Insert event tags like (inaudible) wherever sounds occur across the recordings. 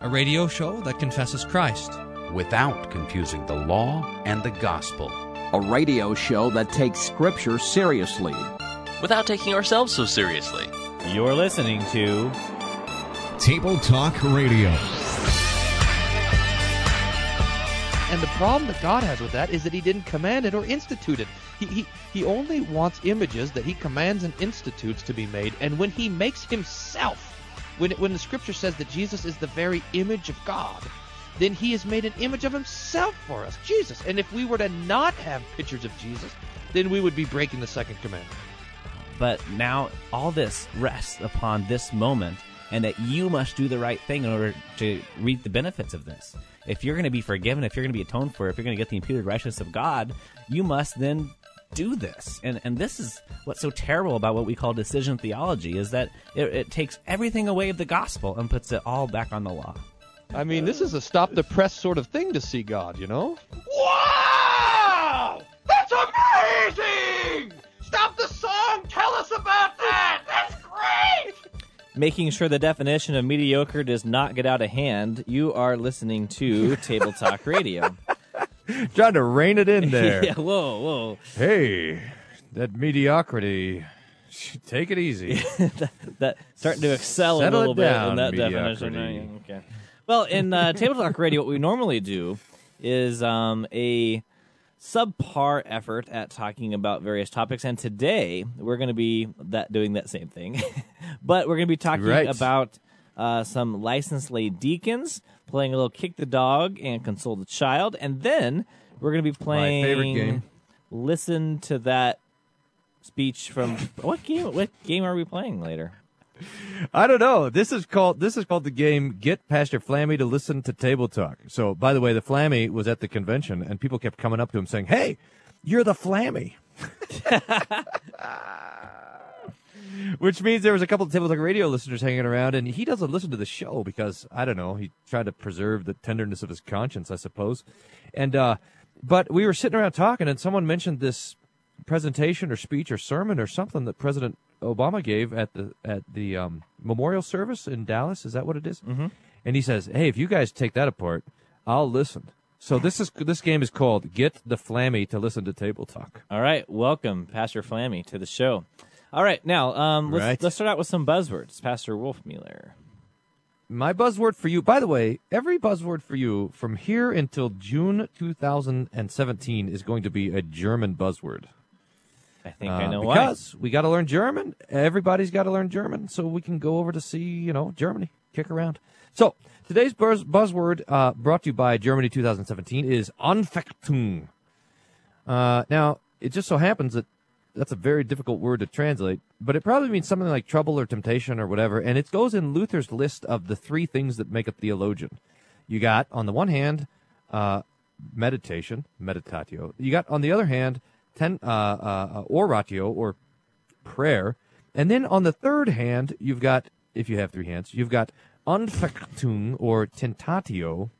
a radio show that confesses Christ without confusing the law and the gospel, a radio show that takes Scripture seriously without taking ourselves so seriously. You're listening to Table Talk Radio. And the problem that God has with that is that He didn't command it or institute it. He, he, he only wants images that He commands and institutes to be made. And when He makes Himself, when, when the Scripture says that Jesus is the very image of God, then He has made an image of Himself for us, Jesus. And if we were to not have pictures of Jesus, then we would be breaking the second commandment. But now all this rests upon this moment and that you must do the right thing in order to reap the benefits of this. If you're going to be forgiven, if you're going to be atoned for, if you're going to get the imputed righteousness of God, you must then do this. And and this is what's so terrible about what we call decision theology is that it, it takes everything away of the gospel and puts it all back on the law. I mean, this is a stop the press sort of thing to see God, you know? Wow! That's amazing! Stop the song! Tell us about that! That's great! making sure the definition of mediocre does not get out of hand, you are listening to Table Talk Radio. (laughs) (laughs) Trying to rein it in (laughs) there. yeah, whoa, whoa. Hey, that mediocrity. Take it easy. (laughs) that, that, starting to excel Settle a little bit in that mediocrity. definition. Okay. Well, in uh, Table Talk Radio, what we normally do is um, a subpar effort at talking about various topics, and today we're going to be that doing that same thing, but we're going to be talking Right. about uh, some licensed lay deacons playing a little kick the dog and console the child, and then we're going to be playing My favorite game. Listen to that speech from what game? What game are we playing later? I don't know. This is called this is called the game Get Pastor Flammy to listen to Table Talk. So, by the way, the Flammy was at the convention, and people kept coming up to him saying, "Hey, you're the Flammy," (laughs) which means there was a couple of Table Talk Radio listeners hanging around, and he doesn't listen to the show because I don't know. He tried to preserve the tenderness of his conscience, I suppose. And uh, but we were sitting around talking, and someone mentioned this presentation or speech or sermon or something that President Obama gave at the at the um, memorial service in Dallas. Is that what it is? Mm-hmm. And he says, "Hey, if you guys take that apart, I'll listen." So this is this game is called "Get the Flammy to Listen to Table Talk." All right, welcome, Pastor Flammy, to the show. All right, now um, let's Right. let's start out with some buzzwords. Pastor Wolfmueller. My buzzword for you, by the way, every buzzword for you from here until June 2017 is going to be a German buzzword. I think I Uh, know why. because we got to learn German. Everybody's got to learn German, so we can go over to see, you know, Germany, kick around. So today's buzz- buzzword, uh, brought to you by Germany 2017, is Anfechtung. Uh, now, it just so happens that that's a very difficult word to translate, but it probably means something like trouble or temptation or whatever, and it goes in Luther's list of the three things that make a theologian. You got, on the one hand, uh, meditation, meditatio. You got, on the other hand, ten, uh, uh, oratio, or prayer. And then on the third hand, you've got, if you have three hands, you've got Anfechtung, or tentatio,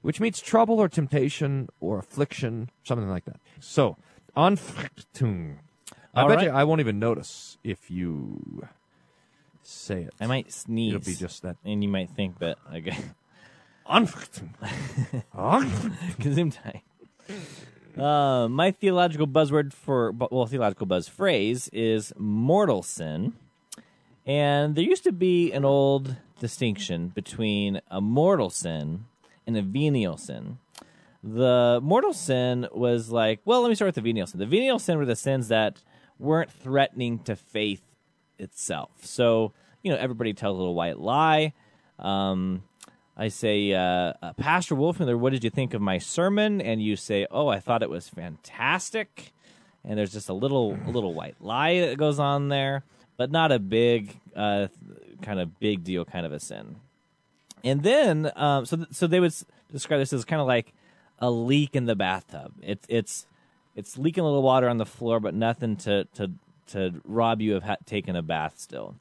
which means trouble or temptation or affliction, something like that. So, Anfechtung. I All bet right. you I won't even notice if you say it. I might sneeze. It'll be just that. and you might think that okay. Anfechtung. Gesundheit. Uh, my theological buzzword for well, theological buzz phrase is mortal sin, and there used to be an old distinction between a mortal sin and a venial sin. The mortal sin was like, well, let me start with the venial sin. The venial sin were the sins that weren't threatening to faith itself. So, you know, everybody tells a little white lie. Um, I say, uh, uh, Pastor Wolfmueller, what did you think of my sermon? And you say, Oh, I thought it was fantastic. And there's just a little, a little white lie that goes on there, but not a big, uh, kind of big deal, kind of a sin. And then, um, so th- so they would s- describe this as kind of like a leak in the bathtub. It's it's it's leaking a little water on the floor, but nothing to to to rob you of ha- taking a bath still.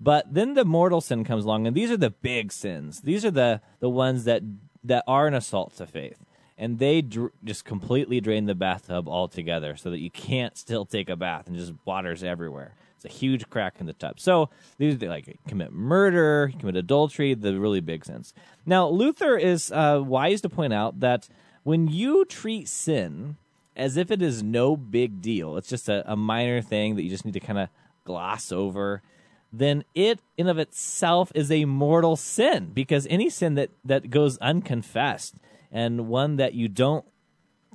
But then the mortal sin comes along, and these are the big sins. These are the the ones that that are an assault to faith, and they dr- just completely drain the bathtub altogether, so that you can't still take a bath and just water's everywhere. It's a huge crack in the tub. So these they like commit murder, commit adultery, the really big sins. Now Luther is uh, wise to point out that when you treat sin as if it is no big deal, it's just a, a minor thing that you just need to kind of gloss over, then it in of itself is a mortal sin because any sin that that goes unconfessed and one that you don't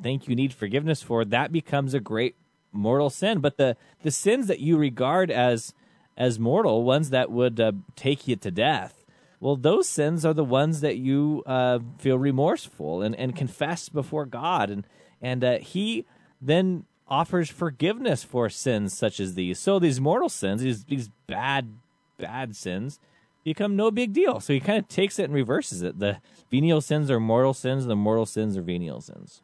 think you need forgiveness for, that becomes a great mortal sin. But the the sins that you regard as as mortal, ones that would uh, take you to death, well, those sins are the ones that you uh, feel remorseful and, and confess before God, and and uh, He then offers forgiveness for sins such as these. So these mortal sins, these these bad bad sins, become no big deal. So He kind of takes it and reverses it. The venial sins are mortal sins, and the mortal sins are venial sins.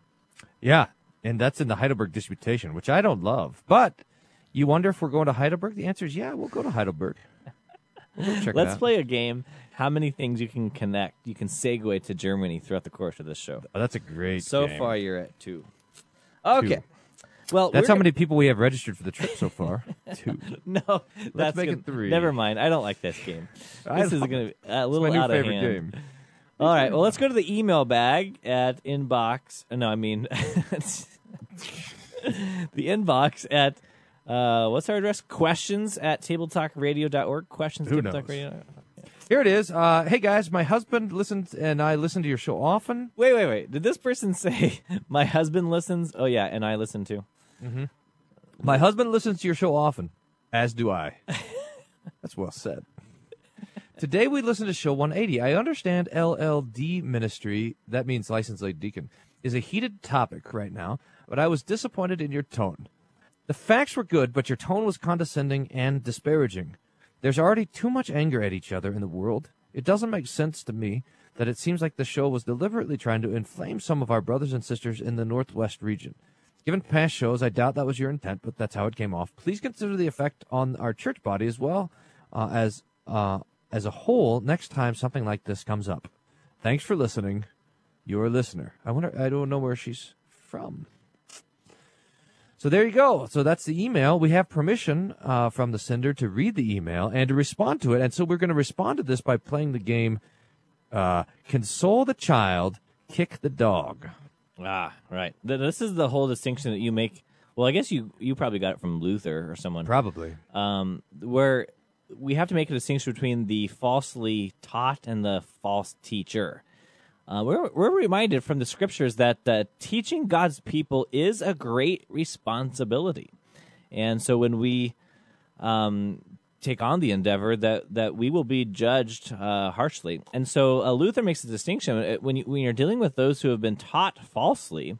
Yeah, and that's in the Heidelberg Disputation, which I don't love. But you wonder if we're going to Heidelberg? The answer is yeah, we'll go to Heidelberg. We'll go Let's play a game. How many things you can connect, you can segue to Germany throughout the course of this show. Oh, that's a great. So game. far, you're at two. Okay. Well, That's how many people we have registered for the trip so far. (laughs) Two. No, Let's that's make good. it three. Never mind. I don't like this game. (laughs) This is going to be a little out of favorite hand. game. All right. Well, let's go to the email bag at inbox. uh, No, I mean (laughs) the inbox at uh, what's our address? Questions at tabletalkradio.org. Questions Who tabletalkradio. Here it is. Uh, hey guys, my husband listens and I listen to your show often. Wait, wait, wait. Did this person (laughs) say my husband listens? Oh yeah, and I listen too. Mm-hmm. My husband listens to your show often, as do I. (laughs) That's well said. Today we listen to show 180. I understand LLD ministry, that means licensed lay deacon, is a heated topic right now, but I was disappointed in your tone. The facts were good, but your tone was condescending and disparaging. There's already too much anger at each other in the world. It doesn't make sense to me that it seems like the show was deliberately trying to inflame some of our brothers and sisters in the Northwest region. Given past shows, I doubt that was your intent, but that's how it came off. Please consider the effect on our church body as well uh, as uh, as a whole next time something like this comes up. Thanks for listening. Your listener. I wonder. I don't know where she's from. So there you go. So that's the email. We have permission uh, from the sender to read the email and to respond to it. And so we're going to respond to this by playing the game uh, Console the Child, Kick the Dog. Ah, right. Th- This is the whole distinction that you make. Well, I guess you you probably got it from Luther or someone. Probably. um, where we have to make a distinction between the falsely taught and the false teacher. Uh, we're, we're reminded from the scriptures that uh, teaching God's people is a great responsibility. And so when we um, take on the endeavor, that, that we will be judged uh, harshly. And so uh, Luther makes a distinction. Uh, When, you, when you're dealing with those who have been taught falsely,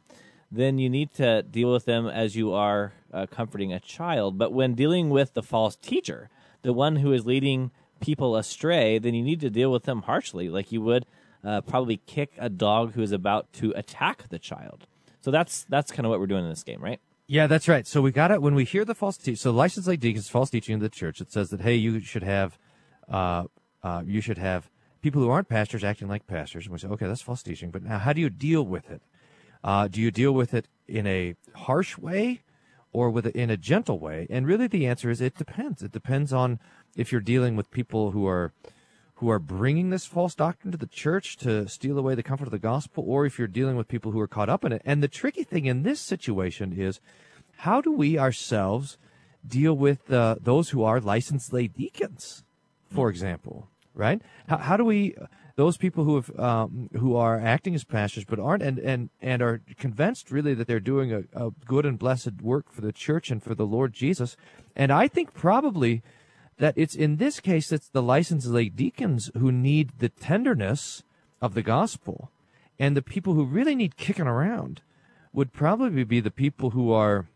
then you need to deal with them as you are uh, comforting a child. But when dealing with the false teacher, the one who is leading people astray, then you need to deal with them harshly, like you would uh, probably kick a dog who is about to attack the child. So that's that's kind of what we're doing in this game, right? Yeah, that's right. So we got it when we hear the false teaching. So licensed lay deacons, false teaching in the church. It says that hey, you should have, uh, uh, you should have people who aren't pastors acting like pastors. And we say, okay, that's false teaching. But now, how do you deal with it? Uh, do you deal with it in a harsh way, or with it in a gentle way? And really, the answer is it depends. It depends on if you're dealing with people who are who are bringing this false doctrine to the church to steal away the comfort of the gospel, or if you're dealing with people who are caught up in it. And the tricky thing in this situation is how do we ourselves deal with uh, those who are licensed lay deacons, for example, right? How, how do we those people who have um, who are acting as pastors but aren't and, and, and are convinced really that they're doing a, a good and blessed work for the church and for the Lord Jesus, and I think probably that it's in this case it's the licensed lay deacons who need the tenderness of the gospel, and the people who really need kicking around would probably be the people who are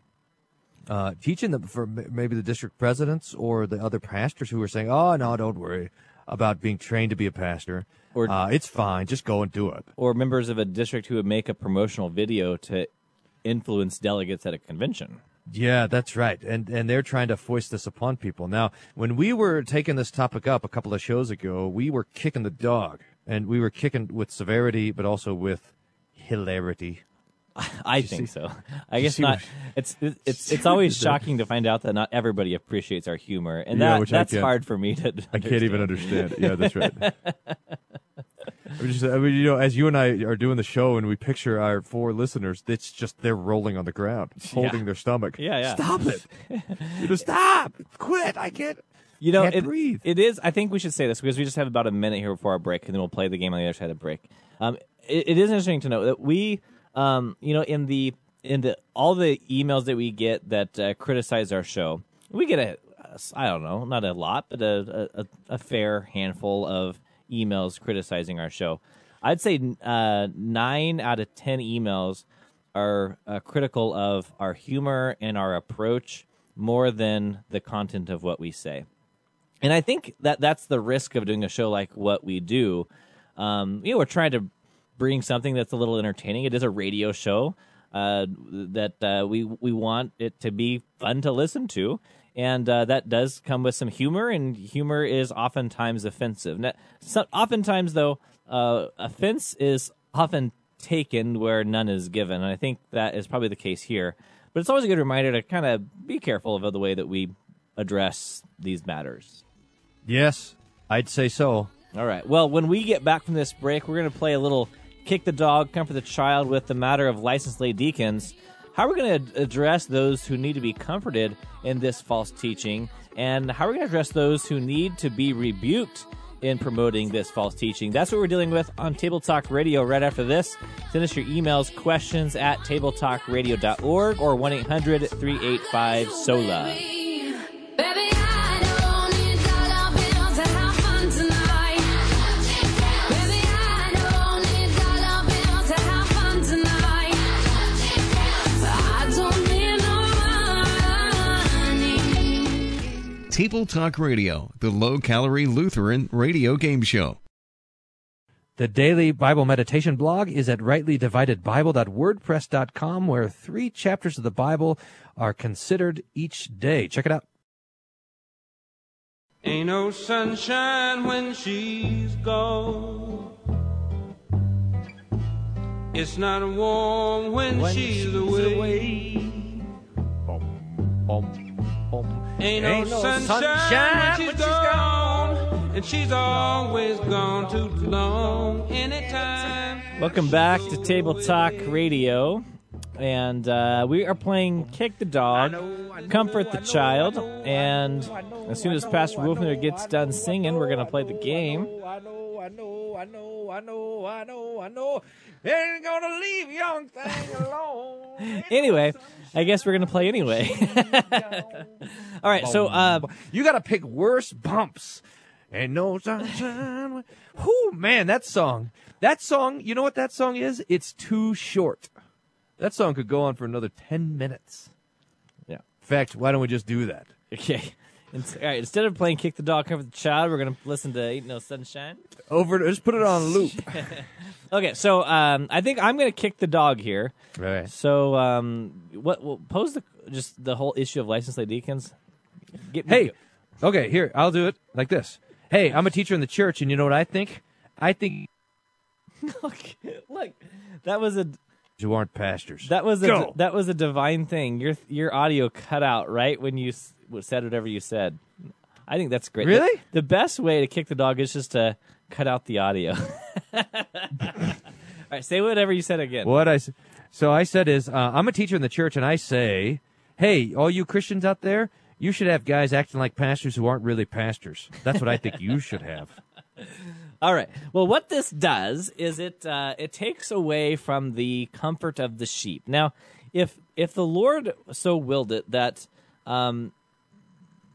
uh, teaching them for maybe the district presidents or the other pastors who are saying, "Oh no, don't worry about being trained to be a pastor. Or- uh, it's fine, just go and do it." Or members of a district who would make a promotional video to influence delegates at a convention. Yeah, that's right. And and they're trying to foist this upon people. Now, when we were taking this topic up a couple of shows ago, we were kicking the dog. And we were kicking with severity but also with hilarity. I think so. I guess not. It's it's it's, (laughs) it's always you did there? shocking to find out that not everybody appreciates our humor, and Yeah, that which that's hard for me to. I can't even understand. Yeah, that's right. (laughs) I mean, just, I mean, you know, as you and I are doing the show and we picture our four listeners, it's just they're rolling on the ground, holding their stomach. Yeah, yeah. Stop it! (laughs) you stop! Quit! I can't. You know, Can't it, breathe. it is. I think we should say this because we just have about a minute here before our break, and then we'll play the game on the other side of the break. Um, it, it is interesting to note that we, um, you know, in the in the all the emails that we get that uh, criticize our show, we get a, a I don't know, not a lot, but a, a, a fair handful of emails criticizing our show. I'd say uh, nine out of ten emails are uh, critical of our humor and our approach more than the content of what we say. And I think that that's the risk of doing a show like what we do. Um, you know, we're trying to bring something that's a little entertaining. It is a radio show uh, that uh, we we want it to be fun to listen to, and uh, that does come with some humor. And humor is oftentimes offensive. Now, so, oftentimes, though, uh, offense is often taken where none is given, and I think that is probably the case here. But it's always a good reminder to kind of be careful of the way that we address these matters. Yes, I'd say so. All right. Well, when we get back from this break, we're going to play a little kick the dog, comfort the child with the matter of licensed lay deacons. How are we going to address those who need to be comforted in this false teaching? And how are we going to address those who need to be rebuked in promoting this false teaching? That's what we're dealing with on Table Talk Radio right after this. Send us your emails, questions at tabletalkradio.org or 1 800 385 SOLA. Table Talk Radio, the low calorie Lutheran radio game show. The daily Bible meditation blog is at rightlydividedbible.wordpress.com, where three chapters of the Bible are considered each day. Check it out. Ain't no sunshine when she's gone. It's not warm when, she's, away. Ain't no, Ain't no sunshine, sunshine when she's gone. And she's always gone too long. Anytime. Welcome back to Table Talk Radio. And uh, we are playing Kick the Dog, Comfort the Child. And as soon as Pastor Wolfner gets done singing, we're going to play the game. I know, I know, I know, I know, I know, I know. Ain't gonna leave young thing alone. Anyway, I guess we're to play anyway. (laughs) All right, so uh, you got to pick worse bumps. And no sunshine. Whoo, man, that song. That song, you know what that song is? It's too short. That song could go on for another 10 minutes. Yeah. In fact, why don't we just do that? (laughs) okay. And- All right, instead of playing Kick the Dog, Comfort the Child, we're going to listen to Ain't No Sunshine. Over, just put it on loop. (laughs) Okay, so um, I think I'm going to kick the dog here. right. So, um, what? Well, pose the just the whole issue of licensed lay deacons. Get me Hey, okay, here, I'll do it like this. Hey, I'm a teacher in the church, and you know what I think? I think (laughs) look, look, that was a you aren't pastors. that was a Go. that was a divine thing. Your your audio cut out right when you s- said whatever you said. I think that's great. Really? The, the best way to kick the dog is just to cut out the audio. (laughs) All right, say whatever you said again. What I s- so I said is uh, I'm a teacher in the church, and I say, hey, all you Christians out there, you should have guys acting like pastors who aren't really pastors. That's what I think you should have. (laughs) All right. Well, what this does is it uh, it takes away from the comfort of the sheep. Now, if if the Lord so willed it that um,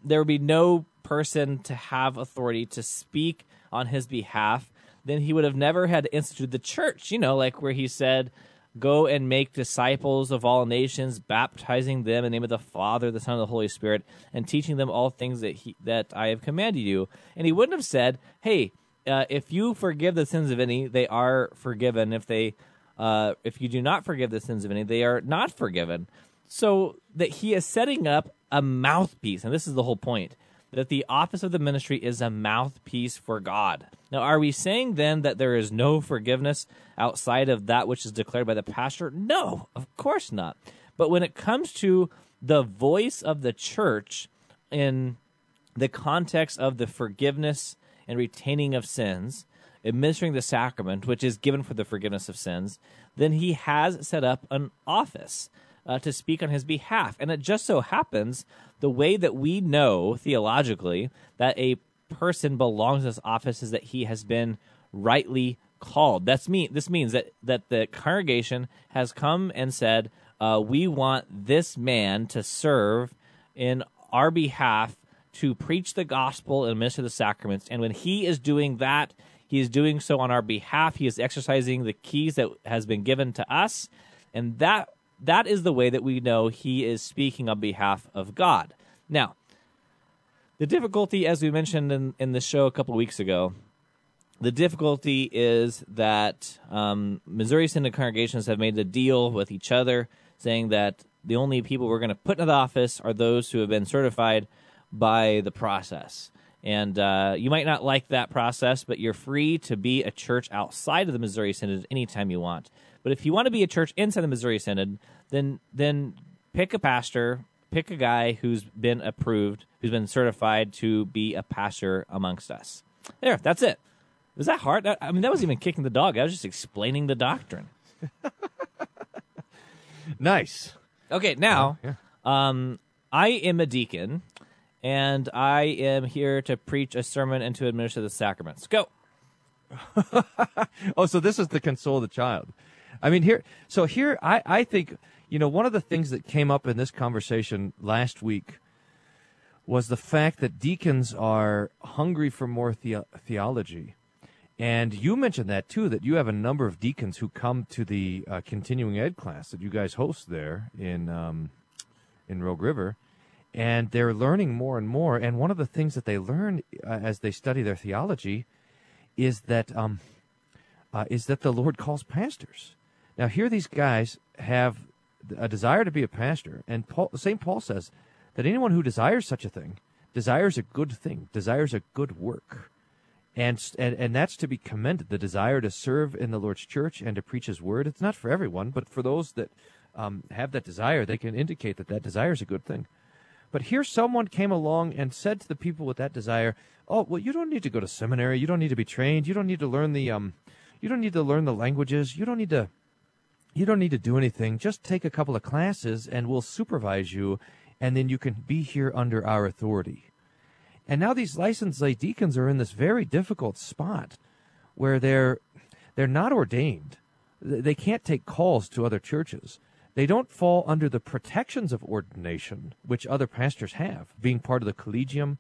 there would be no person to have authority to speak on his behalf, then he would have never had instituted the church. You know, like where he said, "Go and make disciples of all nations, baptizing them in the name of the Father, the Son, and the Holy Spirit, and teaching them all things that he that I have commanded you." And he wouldn't have said, "Hey." Uh, if you forgive the sins of any, they are forgiven. If they, uh, if you do not forgive the sins of any, they are not forgiven. So that he is setting up a mouthpiece, and this is the whole point that the office of the ministry is a mouthpiece for God. Now, are we saying then that there is no forgiveness outside of that which is declared by the pastor? No, of course not. But when it comes to the voice of the church in the context of the forgiveness and retaining of sins, administering the sacrament, which is given for the forgiveness of sins, then he has set up an office uh, to speak on his behalf. And it just so happens the way that we know theologically that a person belongs to this office is that he has been rightly called. That's me. This means that that the congregation has come and said, uh, "We want this man to serve in our behalf to preach the gospel and minister the sacraments." And when he is doing that, he is doing so on our behalf. He is exercising the keys that has been given to us, and that that is the way that we know he is speaking on behalf of God. Now, the difficulty, as we mentioned in, in the show a couple weeks ago, the difficulty is that um, Missouri Synod congregations have made a deal with each other, saying that the only people we're going to put into the office are those who have been certified by the process. And uh, you might not like that process, but you're free to be a church outside of the Missouri Synod anytime you want. But if you want to be a church inside the Missouri Synod, then then pick a pastor, pick a guy who's been approved, who's been certified to be a pastor amongst us. There, that's it. Was that hard? I mean, that wasn't even kicking the dog. I was just explaining the doctrine. (laughs) Nice. Okay, now, Yeah. um, I am a deacon, and I am here to preach a sermon and to administer the sacraments. Go. (laughs) Oh, so this is the console of the child. I mean, here. So here, I I think you know one of the things that came up in this conversation last week was the fact that deacons are hungry for more the- theology. And you mentioned that too, that you have a number of deacons who come to the uh, continuing ed class that you guys host there in um, in Rogue River, and they're learning more and more. And one of the things that they learn uh, as they study their theology is that um, uh, is that the Lord calls pastors. Now, here these guys have a desire to be a pastor, and Paul, St. Paul says that anyone who desires such a thing desires a good thing, desires a good work. And, and and that's to be commended. The desire to serve in the Lord's church and to preach His word. It's not for everyone, but for those that um, have that desire, they can indicate that that desire is a good thing. But here, someone came along and said to the people with that desire, "Oh, well, you don't need to go to seminary. You don't need to be trained. You don't need to learn the um, you don't need to learn the languages. You don't need to, you don't need to do anything. Just take a couple of classes, and we'll supervise you, and then you can be here under our authority." And now these licensed lay deacons are in this very difficult spot where they're they're not ordained. They can't take calls to other churches. They don't fall under the protections of ordination, which other pastors have, being part of the collegium,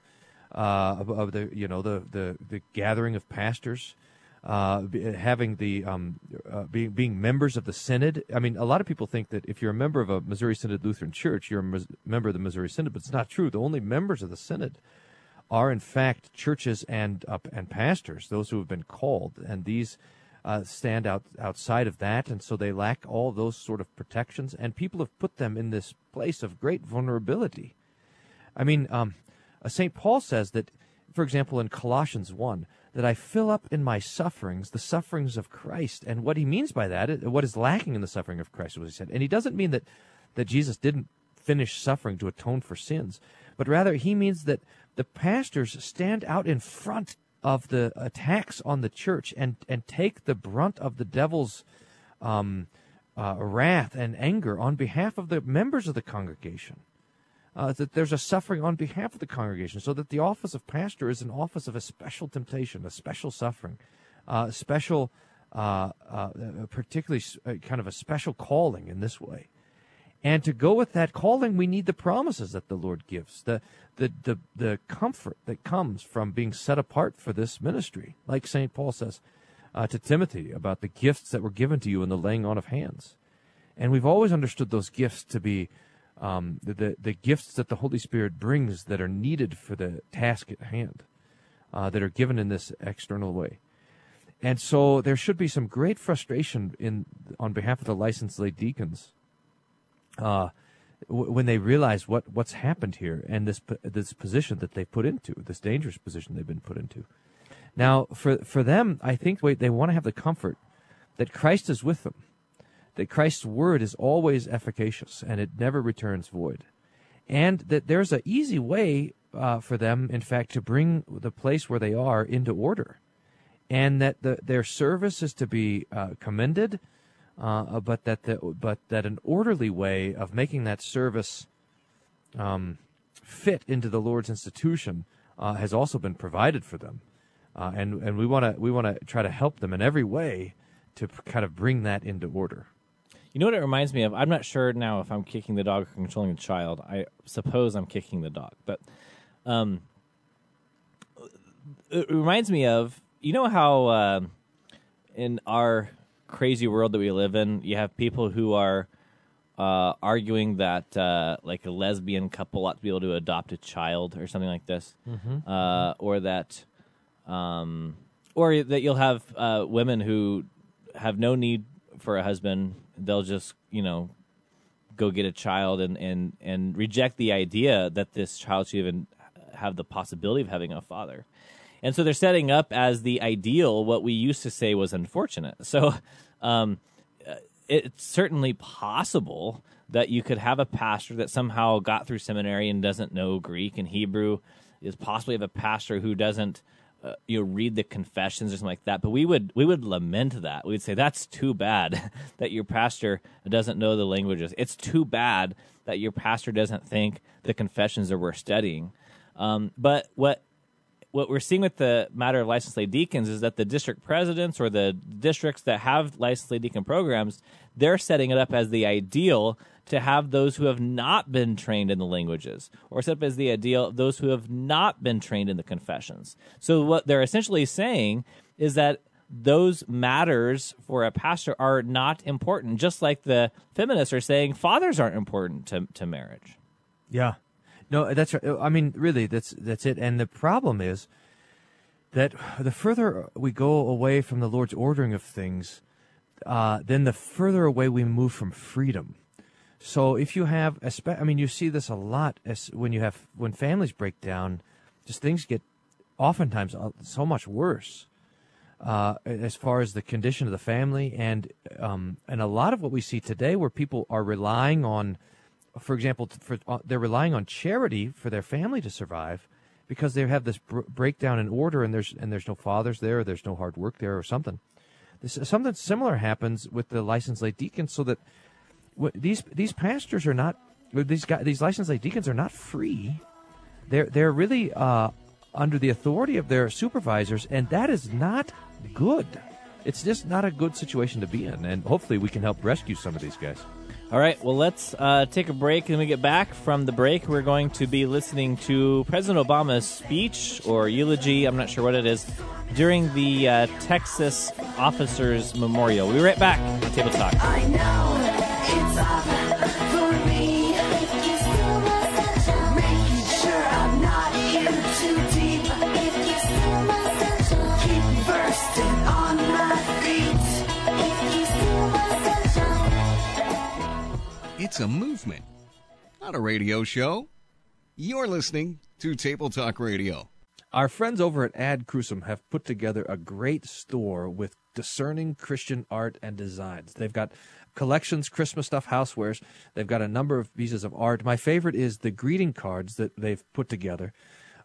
uh, of, of the you know the, the, the gathering of pastors, uh, having the um, uh, being being members of the synod. I mean, a lot of people think that if you're a member of a Missouri Synod Lutheran Church, you're a Mis- member of the Missouri Synod, but it's not true. The only members of the synod are in fact churches and uh, and pastors, those who have been called, and these uh, stand out outside of that, and so they lack all those sort of protections. And people have put them in this place of great vulnerability. I mean, um, uh, Saint Paul says that, for example, in Colossians one, that I fill up in my sufferings the sufferings of Christ, and what he means by that, what is lacking in the suffering of Christ, was he said, and he doesn't mean that that Jesus didn't finish suffering to atone for sins, but rather he means that the pastors stand out in front of the attacks on the church and and take the brunt of the devil's um, uh, wrath and anger on behalf of the members of the congregation. Uh, that there's a suffering on behalf of the congregation, so that the office of pastor is an office of a special temptation, a special suffering, uh, special, uh, uh, particularly uh, kind of a special calling in this way. And to go with that calling, we need the promises that the Lord gives, the the the, the comfort that comes from being set apart for this ministry, like Saint Paul says uh, to Timothy about the gifts that were given to you in the laying on of hands. And we've always understood those gifts to be um, the, the the gifts that the Holy Spirit brings that are needed for the task at hand, uh, that are given in this external way. And so there should be some great frustration in on behalf of the licensed lay deacons uh, w- when they realize what what's happened here and this this position that they've put into, this dangerous position they've been put into. Now, for for them, I think wait, they want to have the comfort that Christ is with them, that Christ's word is always efficacious and it never returns void, and that there's an easy way uh, for them, in fact, to bring the place where they are into order, and that the, their service is to be uh, commended, uh, but that the, but that an orderly way of making that service um, fit into the Lord's institution uh, has also been provided for them, uh, and and we want to we want to try to help them in every way to kind of bring that into order. You know what it reminds me of? I'm not sure now if I'm kicking the dog or controlling the child. I suppose I'm kicking the dog, but um, it reminds me of you know how uh, in our crazy world that we live in, you have people who are uh, arguing that uh, like a lesbian couple ought to be able to adopt a child or something like this, Mhm. uh, or that, um, or that you'll have uh, women who have no need for a husband; they'll just you know go get a child and and and reject the idea that this child should even have the possibility of having a father. And so they're setting up as the ideal what we used to say was unfortunate. So um, it's certainly possible that you could have a pastor that somehow got through seminary and doesn't know Greek and Hebrew. Is possibly have a pastor who doesn't uh, you know read the confessions or something like that. But we would we would lament that. We'd say that's too bad (laughs) that your pastor doesn't know the languages. It's too bad that your pastor doesn't think the confessions are worth studying. Um, but what what we're seeing with the matter of licensed lay deacons is that the district presidents or the districts that have licensed lay deacon programs, they're setting it up as the ideal to have those who have not been trained in the languages, or set up as the ideal those who have not been trained in the confessions. So what they're essentially saying is that those matters for a pastor are not important, just like the feminists are saying fathers aren't important to, to marriage. Yeah. No, that's right. I mean, really, that's that's it. And the problem is that the further we go away from the Lord's ordering of things, uh, then the further away we move from freedom. So if you have, I mean, you see this a lot as when you have when families break down, just things get oftentimes uh, so much worse uh, as far as the condition of the family and um, and a lot of what we see today, where people are relying on, for example, for uh, they're relying on charity for their family to survive because they have this br- breakdown in order and there's and there's no fathers there, or there's no hard work there, or something. This, something similar happens with the licensed lay deacons, so that wh- these these pastors are not these guys, these licensed lay deacons are not free. They're they're really uh, under the authority of their supervisors, and that is not good. It's just not a good situation to be in, and hopefully we can help rescue some of these guys. All right, well, let's uh, take a break. And we get back from the break, we're going to be listening to President Obama's speech or eulogy, I'm not sure what it is, during the uh, Texas Officers Memorial. We'll be right back on Table Talk. It's a movement, not a radio show. You're listening to Table Talk Radio. Our friends over at Ad Crucem have put together a great store with discerning Christian art and designs. They've got collections, Christmas stuff, housewares. They've got a number of pieces of art. My favorite is the greeting cards that they've put together,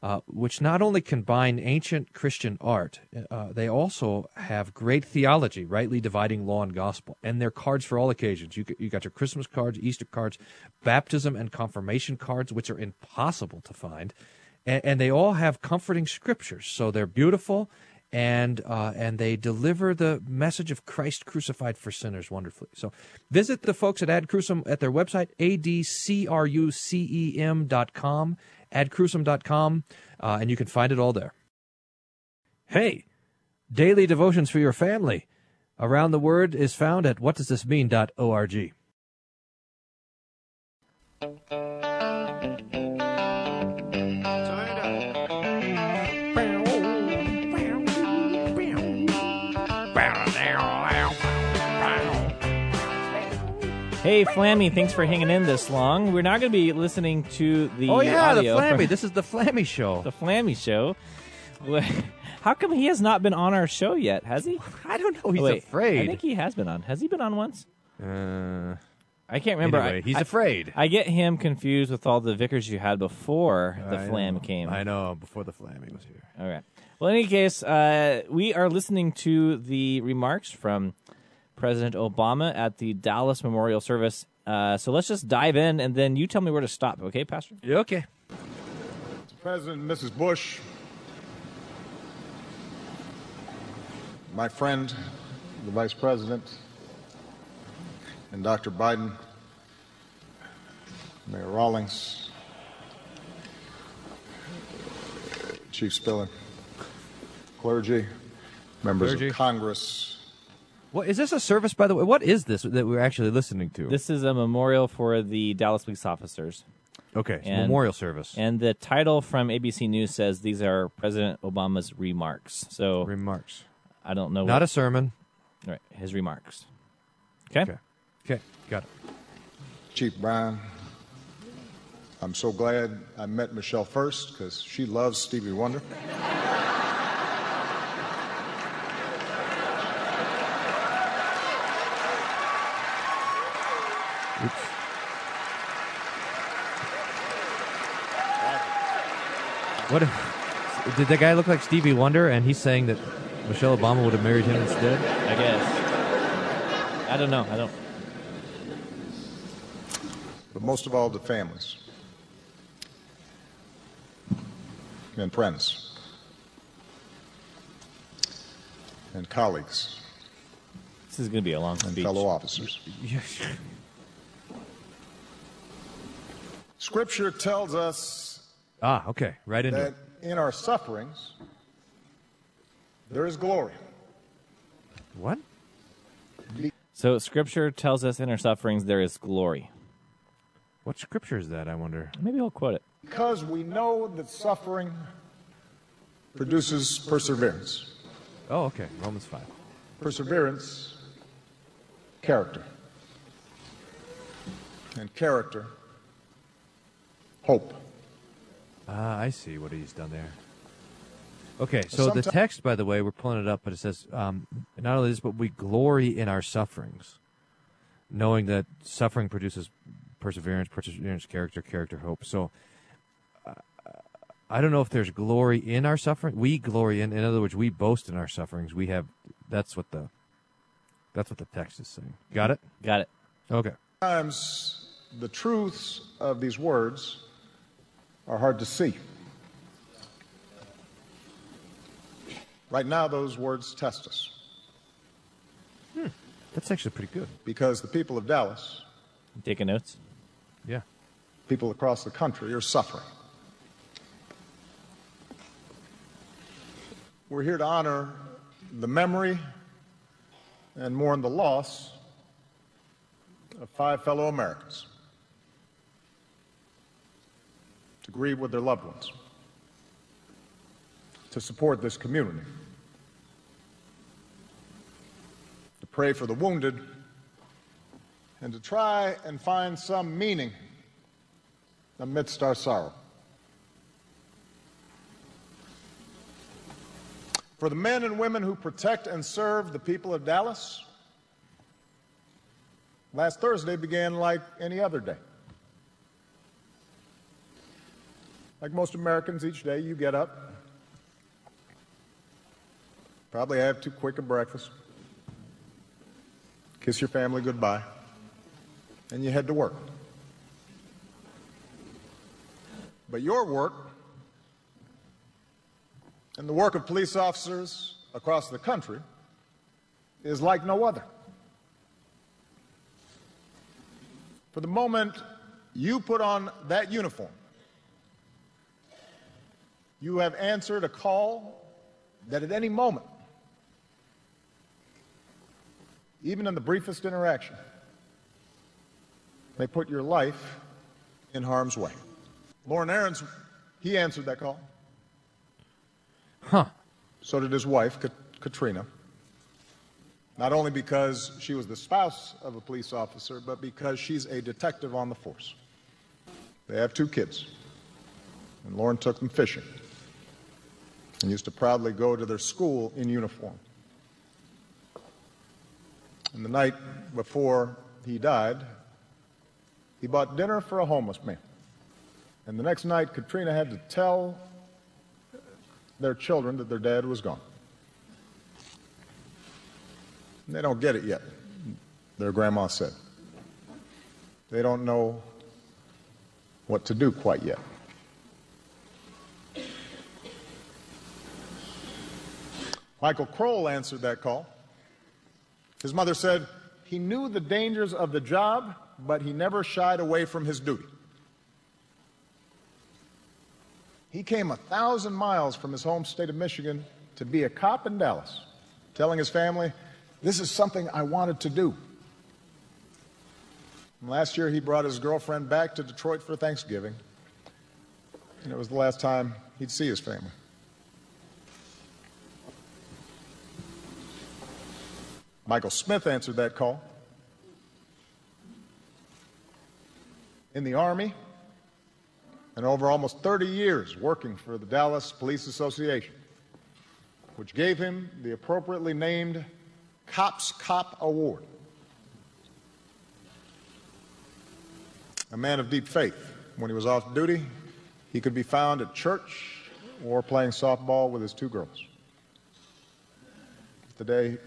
uh, which not only combine ancient Christian art, uh, they also have great theology, rightly dividing law and gospel. And they're cards for all occasions. You, you got your Christmas cards, Easter cards, baptism and confirmation cards, which are impossible to find and, and they all have comforting scriptures. So they're beautiful, and uh, and they deliver the message of Christ crucified for sinners wonderfully. So visit the folks at Ad Crucem at their website adcrucem dot com, adcrucem dot com, uh, and you can find it all there. Hey, daily devotions for your family. Around the Word is found at whatdoesthismean.org. Hey, Flammy, thanks for hanging in this long. We're now going to be listening to the Oh yeah, the Flammy. This is the Flammy show. the Flammy show. How come he has not been on our show yet? Has he? (laughs) I don't know. He's Oh, afraid. I think he has been on. Has he been on once? Uh, I can't remember. Anyway, I- he's I- afraid. I get him confused with all the vicars you had before the I Flam know. came. I know. Before the Flammy was here. All right. Well, in any case, uh, we are listening to the remarks from President Obama at the Dallas Memorial Service. Uh, so let's just dive in, and then you tell me where to stop, okay, Pastor? Yeah, okay. President and Mrs. Bush, my friend, the Vice President, and Dr. Biden, Mayor Rawlings, Chief Spiller, clergy, members Clergy. of Congress, What is this a service, by the way? What is this that we're actually listening to? This is a memorial for the Dallas police officers. okay, so And- memorial service. And the title from ABC News says these are President Obama's remarks. So remarks. I don't know. Not what, a sermon. right, his remarks. Okay. Okay. Okay, got it. Chief Brown. I'm so glad I met Michelle first because she loves Stevie Wonder. (laughs) What if, did that guy look like Stevie Wonder? And he's saying that Michelle Obama would have married him instead. I guess. I don't know. I don't. but most of all, the families and friends and colleagues This is going to be a long and speech. fellow officers. (laughs) Scripture tells us Ah, okay, right into that it. in our sufferings there is glory. What? So Scripture tells us in our sufferings there is glory. What scripture is that? I wonder. Maybe I'll quote it. Because we know that suffering produces perseverance. Oh, okay. Romans five. Perseverance, character. And character, hope. Ah, I see what he's done there. Okay, so the text, by the way, we're pulling it up, but it says um, not only this, but we glory in our sufferings, knowing that suffering produces perseverance, perseverance, character, character, hope. So uh, I don't know if there's glory in our suffering. We glory in, in other words, we boast in our sufferings. We have. That's what the. That's what the text is saying. Got it? Got it. Okay. Sometimes the truths of these words are hard to see. Right now, those words test us hmm, That's actually pretty good. because the people of Dallas, Taking notes. Yeah. people across the country, are suffering. We're here to honor the memory and mourn the loss of five fellow Americans, to grieve with their loved ones, to support this community, to pray for the wounded, and to try and find some meaning amidst our sorrow. For the men and women who protect and serve the people of Dallas, last Thursday began like any other day. Like most Americans, each day you get up, probably have too quick a breakfast, kiss your family goodbye, and you head to work. But your work and the work of police officers across the country is like no other. For the moment you put on that uniform, you have answered a call that at any moment, even in the briefest interaction, may put your life in harm's way. Lorne Ahrens, he answered that call. Huh. So did his wife, Kat- Katrina. Not only because she was the spouse of a police officer, but because she's a detective on the force. They have two kids, and Lorne took them fishing and used to proudly go to their school in uniform. And the night before he died, he bought dinner for a homeless man. And the next night, Katrina had to tell their children that their dad was gone. And they don't get it yet, their grandma said. They don't know what to do quite yet. Michael Krol answered that call. His mother said he knew the dangers of the job, but he never shied away from his duty. He came a thousand miles from his home state of Michigan to be a cop in Dallas, telling his family, This is something I wanted to do. And last year, he brought his girlfriend back to Detroit for Thanksgiving, and it was the last time he'd see his family. Michael Smith answered that call. In the Army, and over almost 30 years working for the Dallas Police Association, which gave him the appropriately named Cops Cop Award. A man of deep faith. When he was off duty, he could be found at church or playing softball with his two girls. Today,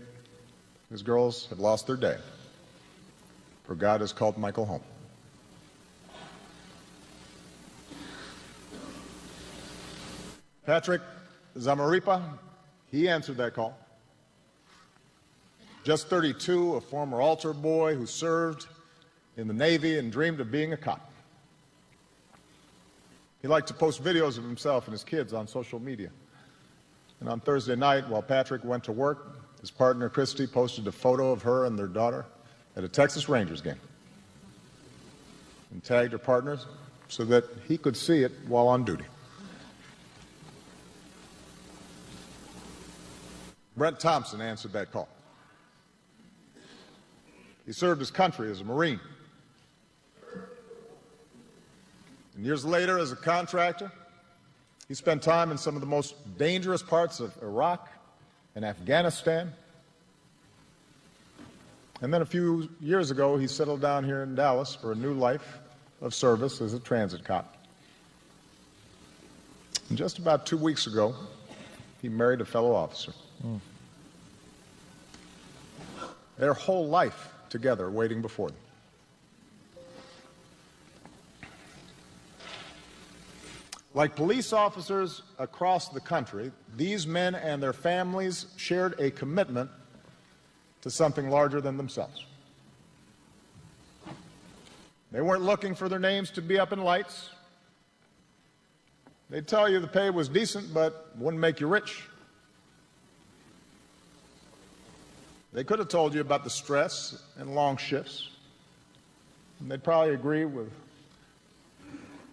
his girls have lost their day, for God has called Michael home. Patrick Zamarripa, he answered that call. Just 32, a former altar boy who served in the Navy and dreamed of being a cop. He liked to post videos of himself and his kids on social media. And on Thursday night, while Patrick went to work, his partner Kristy posted a photo of her and their daughter at a Texas Rangers game and tagged her partners so that he could see it while on duty. Brent Thompson answered that call. He served his country as a Marine. And years later, as a contractor, he spent time in some of the most dangerous parts of Iraq and Afghanistan. And then a few years ago, he settled down here in Dallas for a new life of service as a transit cop. And just about two weeks ago, he married a fellow officer. Hmm. Their whole life together waiting before them. Like police officers across the country, these men and their families shared a commitment to something larger than themselves. They weren't looking for their names to be up in lights. They'd tell you the pay was decent, but wouldn't make you rich. They could have told you about the stress and long shifts. And they'd probably agree with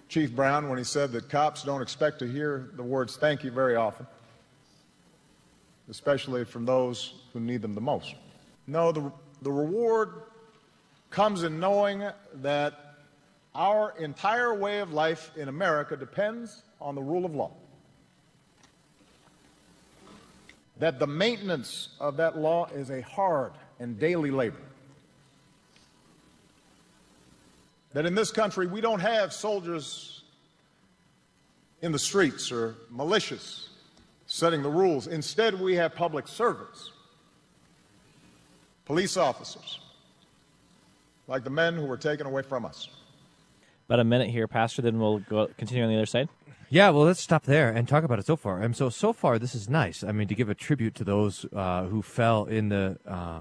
Chief Brown when he said that cops don't expect to hear the words thank you very often, especially from those who need them the most. No, the, the reward comes in knowing that our entire way of life in America depends on the rule of law. That the maintenance of that law is a hard and daily labor. That in this country we don't have soldiers in the streets or militias setting the rules. Instead, we have public servants, police officers, like the men who were taken away from us. About a minute here, Pastor, then we'll go continue on the other side. Yeah, well, let's stop there and talk about it so far. And so, so far, this is nice. I mean, to give a tribute to those uh, who fell in the uh,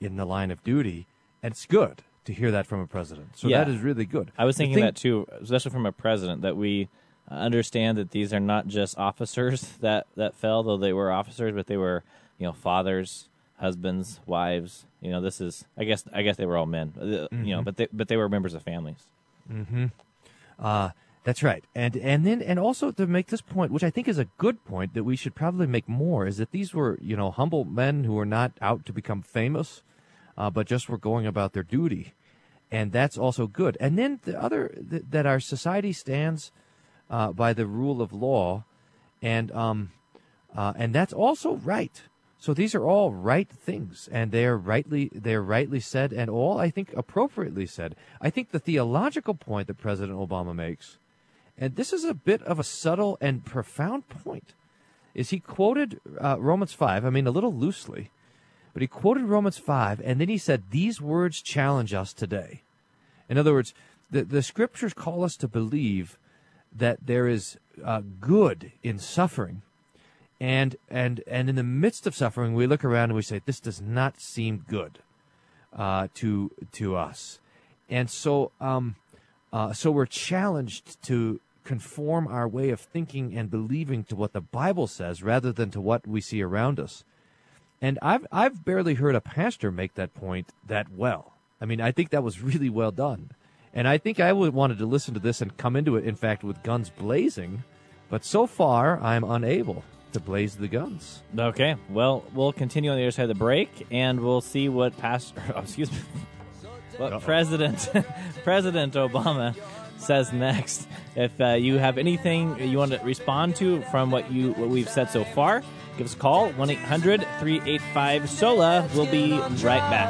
in the line of duty, and it's good to hear that from a president. So Yeah. that is really good. I was thinking thing- that too, especially from a president, that we understand that these are not just (laughs) officers that that fell, though they were officers, but they were you know fathers, husbands, wives. You know, this is I guess I guess they were all men. uh, You know, Mhm. but they but they were members of families. hmm Uh, That's right. And and then and also to make this point, which I think is a good point that we should probably make more, is that these were, you know, humble men who were not out to become famous, uh, but just were going about their duty. And that's also good. And then the other th- that our society stands uh, by the rule of law, and um, uh, and that's also right. So these are all right things, and they are rightly they are rightly said, and all I think appropriately said. I think the theological point that President Obama makes, and this is a bit of a subtle and profound point, is he quoted uh, Romans five. I mean, a little loosely, but he quoted Romans five, and then he said these words challenge us today. In other words, the the scriptures call us to believe that there is uh, good in suffering and and and in the midst of suffering, we look around and we say, "This does not seem good uh, to to us," and so um, uh, so we're challenged to conform our way of thinking and believing to what the Bible says rather than to what we see around us. And I've I've barely heard a pastor make that point that well. I mean, I think that was really well done, and I think I would wanted to listen to this and come into it, in fact, with guns blazing. But so far, I'm unable to blaze the guns. Okay, well, we'll continue on the other side of the break, and we'll see what Pastor, (laughs) oh, excuse me, what President (laughs) President Obama says next. If uh, you have anything you want to respond to from what you what we've said so far, give us a call 1-800-385-SOLA. We'll be right back.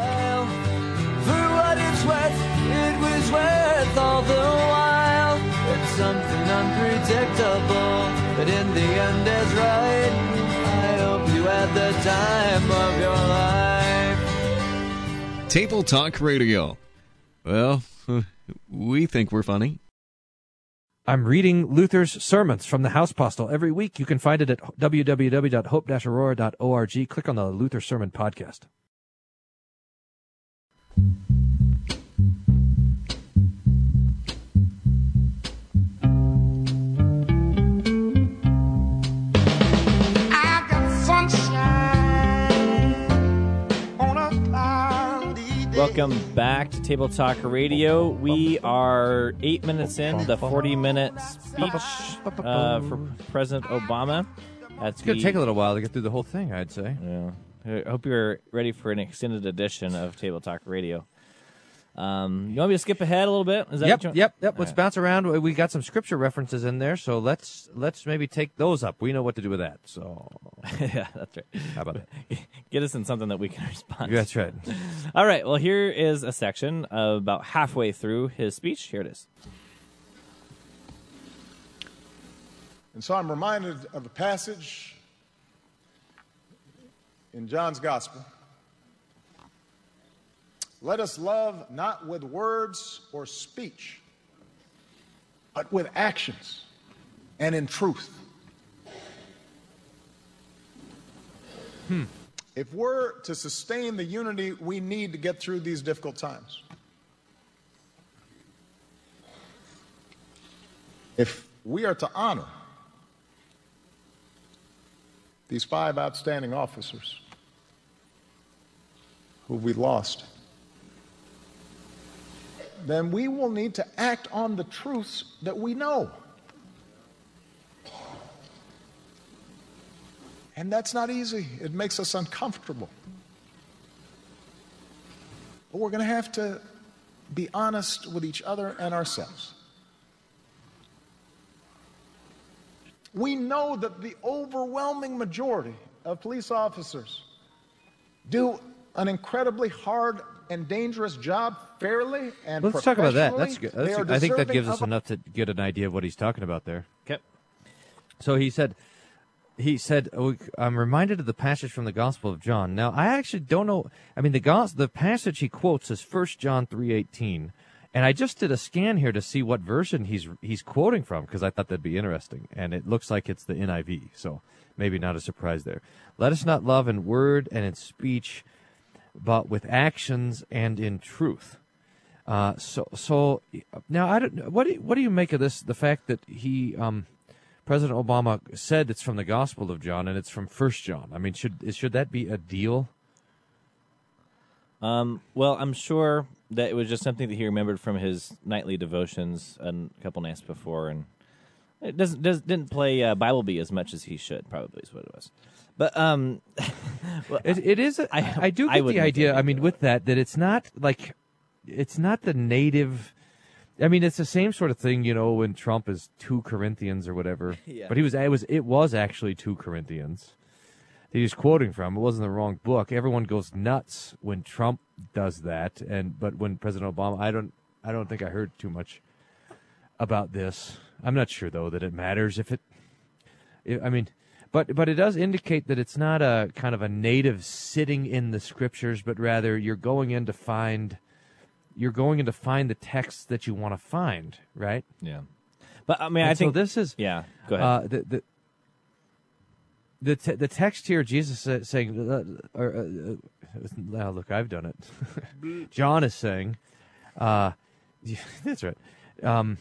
For what it's worth, it was worth all the while. It's something unpredictable, but in the end it's right. I hope you had the time of your life. Table Talk Radio. Well, (laughs) we think we're funny. I'm reading Luther's sermons from the House Postil every week. You can find it at www.hope-aurora.org. Click on the Luther Sermon Podcast. Welcome back to Table Talk Radio. We are eight minutes in the 40 minute speech uh, for President Obama. That's It's going to take a little while to get through the whole thing, I'd say. Yeah. I hope you're ready for an extended edition of Table Talk Radio. Um, you want me to skip ahead a little bit? Is that Yep, what you want? yep, yep. All Let's right. bounce around. We got some scripture references in there, so let's let's maybe take those up. We know what to do with that. So (laughs) yeah, that's right. How about that? (laughs) Get us in something that we can (laughs) respond. To. That's to. right. All right. Well, here is a section about halfway through his speech. Here it is. And so I'm reminded of a passage in John's Gospel. Let us love not with words or speech, but with actions and in truth. Hmm. If we're to sustain the unity we need to get through these difficult times, if we are to honor these five outstanding officers who we lost, then we will need to act on the truths that we know. And that's not easy. It makes us uncomfortable. But we're going to have to be honest with each other and ourselves. We know that the overwhelming majority of police officers do an incredibly hard and dangerous job fairly and Let's talk about that. That's good. That's, are I think that gives us enough to get an idea of what he's talking about there. Okay. So he said, he said, oh, I'm reminded of the passage from the Gospel of John. Now, I actually don't know. I mean, the gos- the passage he quotes is First John three eighteen, and I just did a scan here to see what version he's he's quoting from because I thought that'd be interesting, and it looks like it's the NIV. So maybe not a surprise there. Let us not love in word and in speech, but with actions and in truth. Uh, so so now I don't. What do you, what do you make of this? The fact that he. Um, President Obama said it's from the Gospel of John and it's from First John. I mean, should should that be a deal? Um, well, I'm sure that it was just something that he remembered from his nightly devotions a couple nights before, and it doesn't doesn't didn't play uh, Bible Bee as much as he should. Probably is what it was. But um, (laughs) well, It, it is. A, I, I do get wouldn't the idea. I mean, with that, that it's not like it's not the native. I mean, it's the same sort of thing, you know, when Trump is two Corinthians or whatever. (laughs) Yeah. But he was. It was. It was actually two Corinthians. That he was quoting from. It wasn't the wrong book. Everyone goes nuts when Trump does that, and but when President Obama, I don't. I don't think I heard too much about this. I'm not sure though that it matters if it. I mean, but but it does indicate that it's not a kind of a native sitting in the scriptures, but rather you're going in to find, you're going in to find the texts that you want to find, right? Yeah. But I mean, And I so think this is yeah. Go ahead. Uh, the the the, te- the text here, Jesus sa- saying, uh, or, uh, uh, look, I've done it. (laughs) John is saying, uh, (laughs) that's right. Um,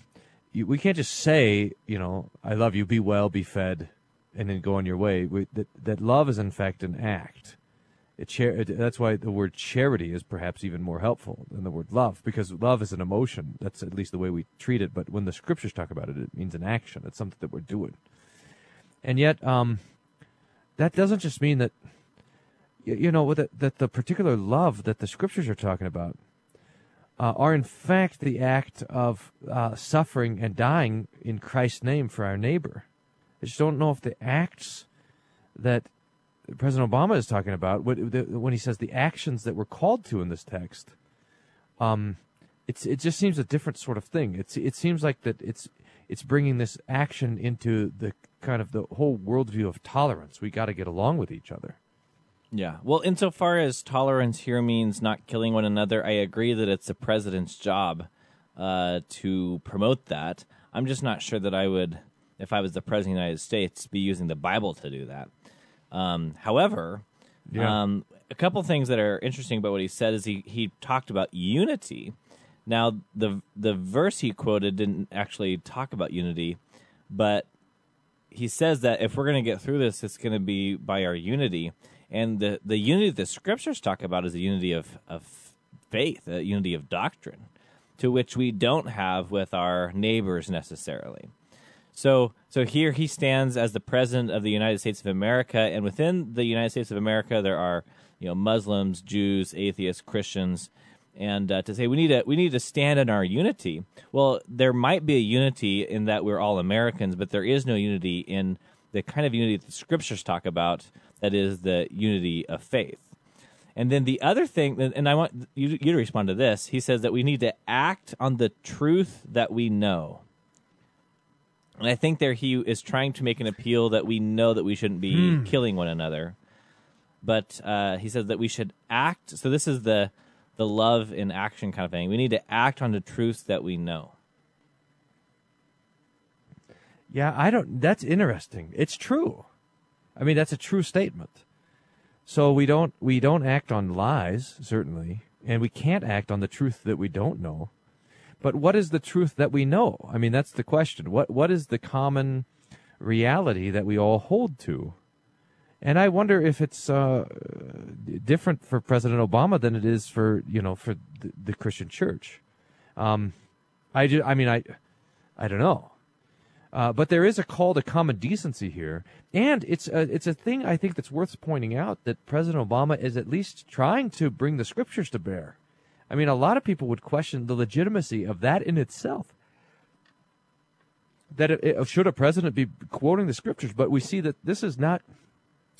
you, we can't just say, you know, I love you, be well, be fed, and then go on your way. We, that that love is in fact an act. It char- that's why the word charity is perhaps even more helpful than the word love, because love is an emotion. That's at least the way we treat it. But when the scriptures talk about it, it means an action. It's something that we're doing. And yet, um, that doesn't just mean that you know that that the particular love that the scriptures are talking about uh, are in fact the act of uh, suffering and dying in Christ's name for our neighbor. I just don't know if the acts that President Obama is talking about, when he says the actions that we're called to in this text, um, it's it just seems a different sort of thing. It's it seems like that it's it's bringing this action into the kind of the whole worldview of tolerance. We got to get along with each other. Yeah. Well, insofar as tolerance here means not killing one another, I agree that it's the president's job uh, to promote that. I'm just not sure that I would, if I was the president of the United States, be using the Bible to do that. Um, however, Yeah. um, a couple things that are interesting about what he said is he, he talked about unity. Now, the the verse he quoted didn't actually talk about unity, but he says that if we're going to get through this, it's going to be by our unity. And the, the unity the scriptures talk about is the unity of, of faith, a unity of doctrine, to which we don't have with our neighbors necessarily. So, so here he stands as the president of the United States of America, and within the United States of America, there are you know Muslims, Jews, atheists, Christians, and uh, to say we need to we need to stand in our unity. Well, there might be a unity in that we're all Americans, but there is no unity in the kind of unity that the scriptures talk about. That is the unity of faith. And then the other thing, and I want you, you to respond to this. He says that we need to act on the truth that we know. And I think there he is trying to make an appeal that we know that we shouldn't be Hmm. killing one another. But uh, he says that we should act. So this is the the love in action kind of thing. We need to act on the truths that we know. Yeah, I don't. That's interesting. It's true. I mean, that's a true statement. So we don't we don't act on lies certainly, and we can't act on the truth that we don't know. But what is the truth that we know? I mean, that's the question. What what is the common reality that we all hold to? And I wonder if it's uh, different for President Obama than it is for you know for the, the Christian Church. Um, I ju- I mean I I don't know. Uh, but there is a call to common decency here, and it's a, it's a thing I think that's worth pointing out that President Obama is at least trying to bring the scriptures to bear. I mean, a lot of people would question the legitimacy of that in itself. That it, it- should a president be quoting the scriptures? But we see that this is not.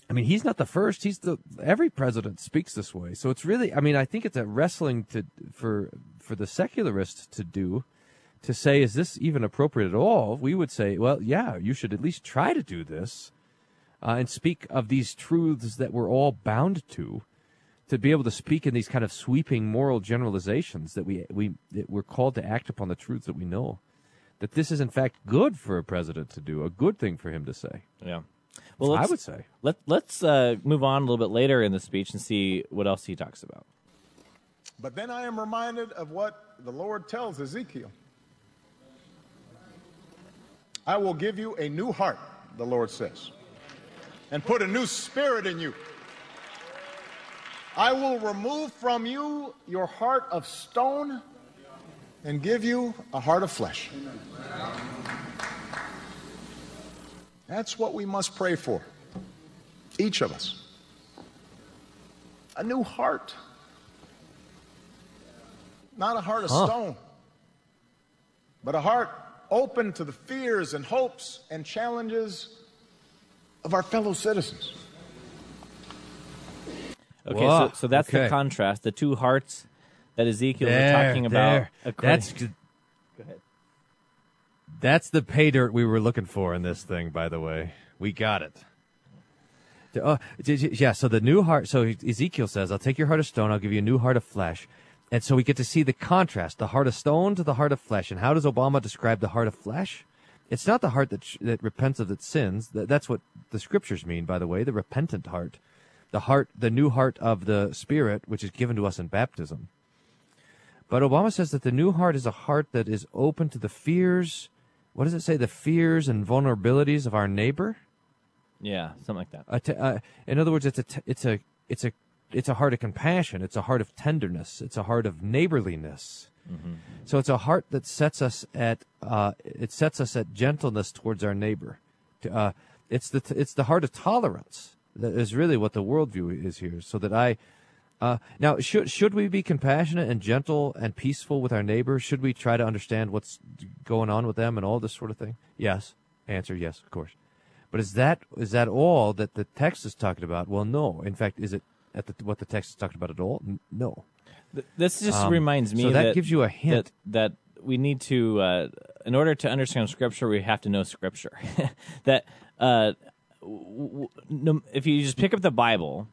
I mean, he's not the first. He's the every president speaks this way. So it's really. I mean, I think it's a wrestling to for for the secularists to do to say, is this even appropriate at all? We would say, well, yeah, you should at least try to do this uh, and speak of these truths that we're all bound to, to be able to speak in these kind of sweeping moral generalizations that we we that we're called to act upon the truths that we know. That this is in fact good for a president to do, a good thing for him to say. Yeah. Well, I let's- would say. Let Let's uh, move on a little bit later in the speech and see what else he talks about. But then I am reminded of what the Lord tells Ezekiel. I will give you a new heart, the Lord says, and put a new spirit in you. I will remove from you your heart of stone and give you a heart of flesh. That's what we must pray for. Each of us. A new heart. Not a heart of Huh. stone, but a heart open to the fears and hopes and challenges of our fellow citizens. Okay, Whoa, so, so that's the contrast. The two hearts that Ezekiel is There, talking about. there. according- That's good. That's the pay dirt we were looking for in this thing. By the way, we got it. Uh, j- j- yeah. So the new heart. So Ezekiel says, "I'll take your heart of stone. I'll give you a new heart of flesh." And so we get to see the contrast: the heart of stone to the heart of flesh. And how does Obama describe the heart of flesh? It's not the heart that sh- that repents of its sins. Th- that's what the scriptures mean, by the way. The repentant heart, the heart, the new heart of the Spirit, which is given to us in baptism. But Obama says that the new heart is a heart that is open to the fears. What does it say? The fears and vulnerabilities of our neighbor. yeah, something like that. T- uh, in other words, it's a t- it's a it's a it's a heart of compassion. It's a heart of tenderness. It's a heart of neighborliness. So it's a heart that sets us at uh, it sets us at gentleness towards our neighbor. Uh, it's the t- it's the heart of tolerance that is really what the worldview is here. So that I uh, now should should we be compassionate and gentle and peaceful with our neighbor? Should we try to understand what's going on with them and all this sort of thing? Yes. Answer yes, of course. But is that is that all that the text is talking about? Well, no. In fact, is it at the, what the text is talking about at all? N- no. Th- This just Um, reminds me so that, that gives you a hint. that, that we need to, uh, in order to understand Scripture, we have to know Scripture. (laughs) that uh, w- w- if you just pick up the Bible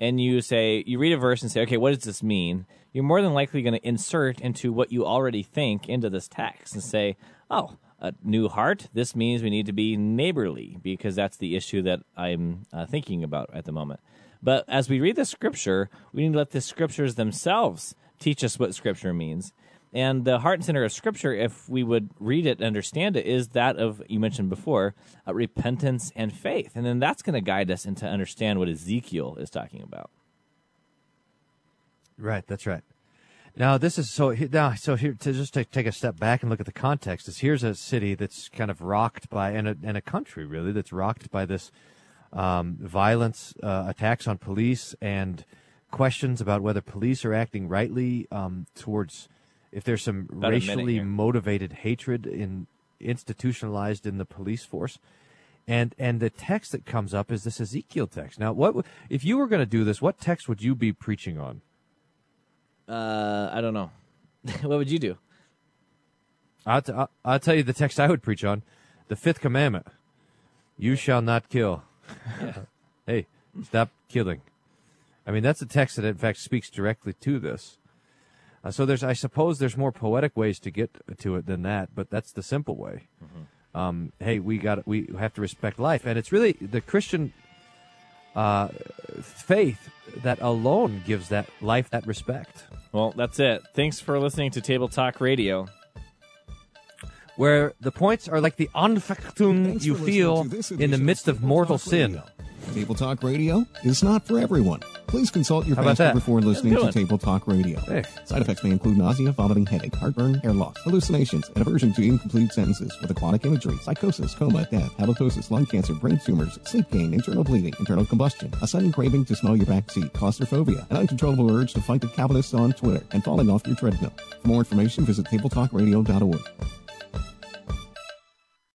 and you say you read a verse and say, okay, what does this mean? You're more than likely going to insert into what you already think into this text and say, oh. A new heart. This means we need to be neighborly because that's the issue that I'm uh, thinking about at the moment. But as we read the scripture, we need to let the scriptures themselves teach us what scripture means. And the heart and center of scripture, if we would read it and understand it, is that of, you mentioned before, uh, repentance and faith. And then that's going to guide us into understand what Ezekiel is talking about. Right, that's right. Now this is so now so here to just take, take a step back and look at the context is here's a city that's kind of rocked by and a, and a country really that's rocked by this um, violence, uh, attacks on police, and questions about whether police are acting rightly um, towards if there's some About racially motivated hatred in institutionalized in the police force. And and the text that comes up is this Ezekiel text. Now, what if you were going to do this? What text would you be preaching on? Uh, I don't know. (laughs) what would you do? I'll, t- I'll, I'll tell you the text I would preach on. The fifth commandment. You shall not kill. (laughs) hey, stop killing. I mean, that's a text that, in fact, speaks directly to this. Uh, so there's, I suppose, there's more poetic ways to get to it than that, but that's the simple way. Um, hey, we got, we have to respect life, and it's really the Christian uh, faith that alone gives that life that respect. Well, that's it. Thanks for listening to Table Talk Radio. Where the points are like the Anfechtung you feel in the midst of mortal sin. Table Talk Radio is not for everyone. Please consult your pastor before listening to. Table Talk Radio. Hey. Side effects may include nausea, vomiting, headache, heartburn, hair loss, hallucinations, and aversion to incomplete sentences with aquatic imagery, psychosis, coma, death, halitosis, lung cancer, brain tumors, sleep pain, internal bleeding, internal combustion, a sudden craving to smell your back seat, claustrophobia, an uncontrollable urge to fight the Calvinists on Twitter, and falling off your treadmill. For more information, visit tabletalkradio.org.